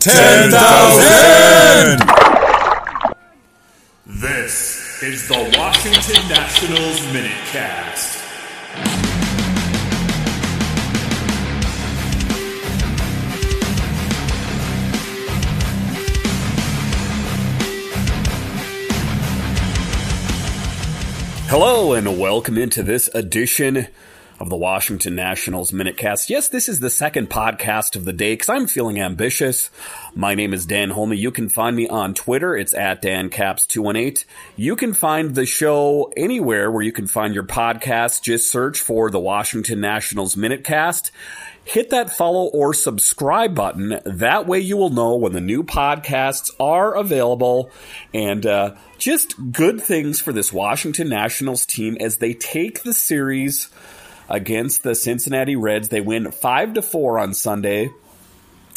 10,000! This is the Washington Nationals Minute Cast. Hello and welcome into this edition of the Washington Nationals Minutecast. Yes, this is the second podcast of the day because I'm feeling ambitious. My name is Dan Holme. You can find me on Twitter. It's at DanCaps218. You can find the show anywhere where you can find your podcast. Just search for the Washington Nationals Minutecast hit that follow or subscribe button. That way you will know when the new podcasts are available and uh, just good things for this Washington Nationals team as they take the series against the Cincinnati Reds. They win 5 to 4 on Sunday.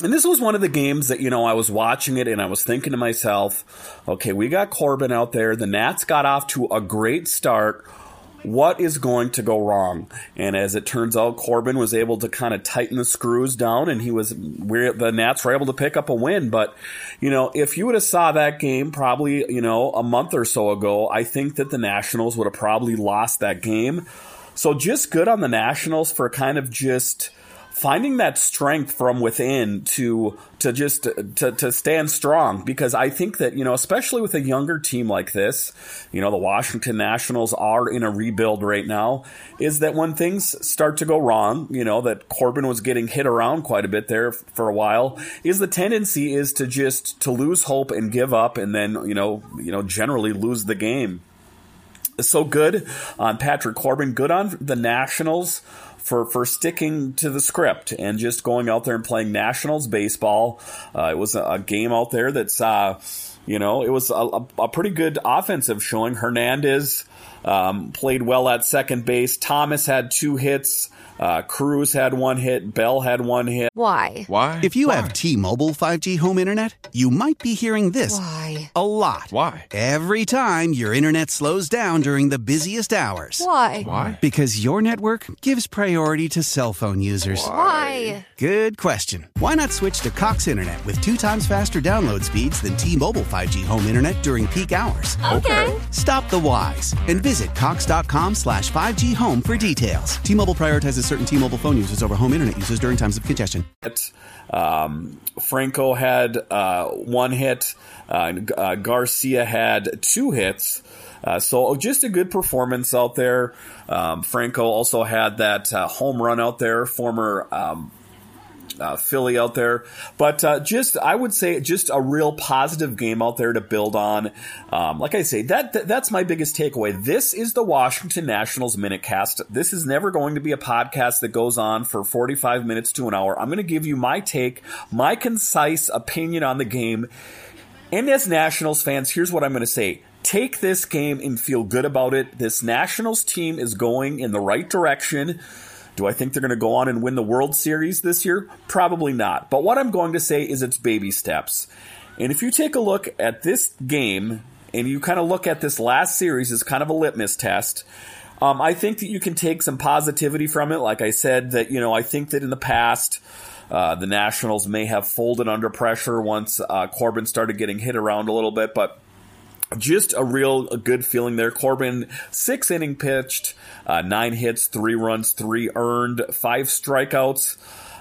And this was one of the games that, you know, I was watching it and I was thinking to myself, okay, we got Corbin out there. The Nats got off to a great start what is going to go wrong? And as it turns out, Corbin was able to kind of tighten the screws down, and he was the Nats were able to pick up a win. But you know, if you would have saw that game probably you know a month or so ago, I think that the Nationals would have probably lost that game. So just good on the Nationals for kind of just finding that strength from within to to just to, to stand strong. Because I think that you know especially with a younger team like this you know the Washington Nationals are in a rebuild right now is that when things start to go wrong you know that Corbin was getting hit around quite a bit there for a while is the tendency is to just to lose hope and give up and then you know you know generally lose the game so good on Patrick Corbin good on the Nationals for for sticking to the script and just going out there and playing Nationals baseball. Uh, it was a, a, game out there that's uh, you know it was a, a, pretty good offensive showing. Hernandez um, played well at second base. Thomas had two hits. Uh, Cruz had one hit. Bell had one hit. Why? Why? If you Why? have T-Mobile 5G home internet, you might be hearing this Why? a lot. Why? Every time your internet slows down during the busiest hours. Why? Why? Because your network gives priority to cell phone users. Why? Good question. Why not switch to Cox Internet with two times faster download speeds than T-Mobile 5G home internet during peak hours? Okay. Stop the whys and visit cox.com slash 5G home for details. T-Mobile prioritizes certain T-Mobile phone users over home internet users during times of congestion. Um, Franco had uh, one hit. Uh, uh, Garcia had two hits. Uh, so just a good performance out there. Um, Franco also had that uh, home run out there, former um, uh, Philly out there. But uh, just, I would say, just a real positive game out there to build on. Um, like I say, that, that, that's my biggest takeaway. This is the Washington Nationals Minute Cast. This is never going to be a podcast that goes on for 45 minutes to an hour. I'm going to give you my take, my concise opinion on the game. And as Nationals fans, here's what I'm going to say. Take this game and feel good about it. This Nationals team is going in the right direction. Do I think they're going to go on and win the World Series this year? Probably not. But what I'm going to say is it's baby steps. And if you take a look at this game and you kind of look at this last series as kind of a litmus test, um, I think that you can take some positivity from it. Like I said, that, you know, I think that in the past, uh, the Nationals may have folded under pressure once uh, Corbin started getting hit around a little bit, but just a real a good feeling there. Corbin, six inning pitched, uh, nine hits, three runs, three earned, five strikeouts.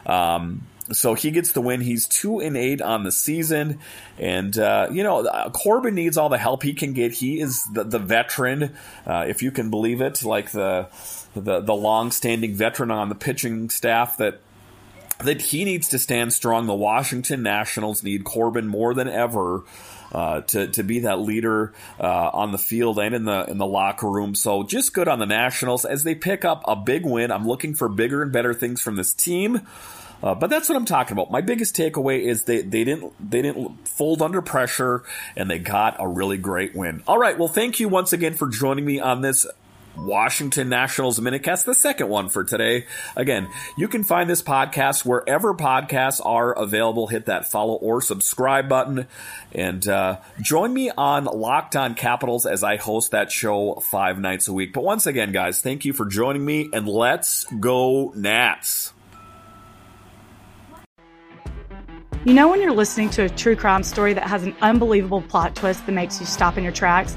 Um, so he gets the win. He's two and eight on the season, and uh, you know Corbin needs all the help he can get. He is the, the veteran, uh, if you can believe it, like the the the long standing veteran on the pitching staff that that he needs to stand strong. The Washington Nationals need Corbin more than ever. Uh, to to be that leader uh, on the field and in the in the locker room. So just good on the Nationals as they pick up a big win. I'm looking for bigger and better things from this team. Uh, but that's what I'm talking about. My biggest takeaway is they, they didn't they didn't fold under pressure and they got a really great win. All right, well, thank you once again for joining me on this Washington Nationals Minutecast, the second one for today. Again, you can find this podcast wherever podcasts are available. Hit that follow or subscribe button and uh, join me on Locked On Capitals as I host that show five nights a week. But once again, guys, thank you for joining me and let's go Nats. You know, when you're listening to a true crime story that has an unbelievable plot twist that makes you stop in your tracks?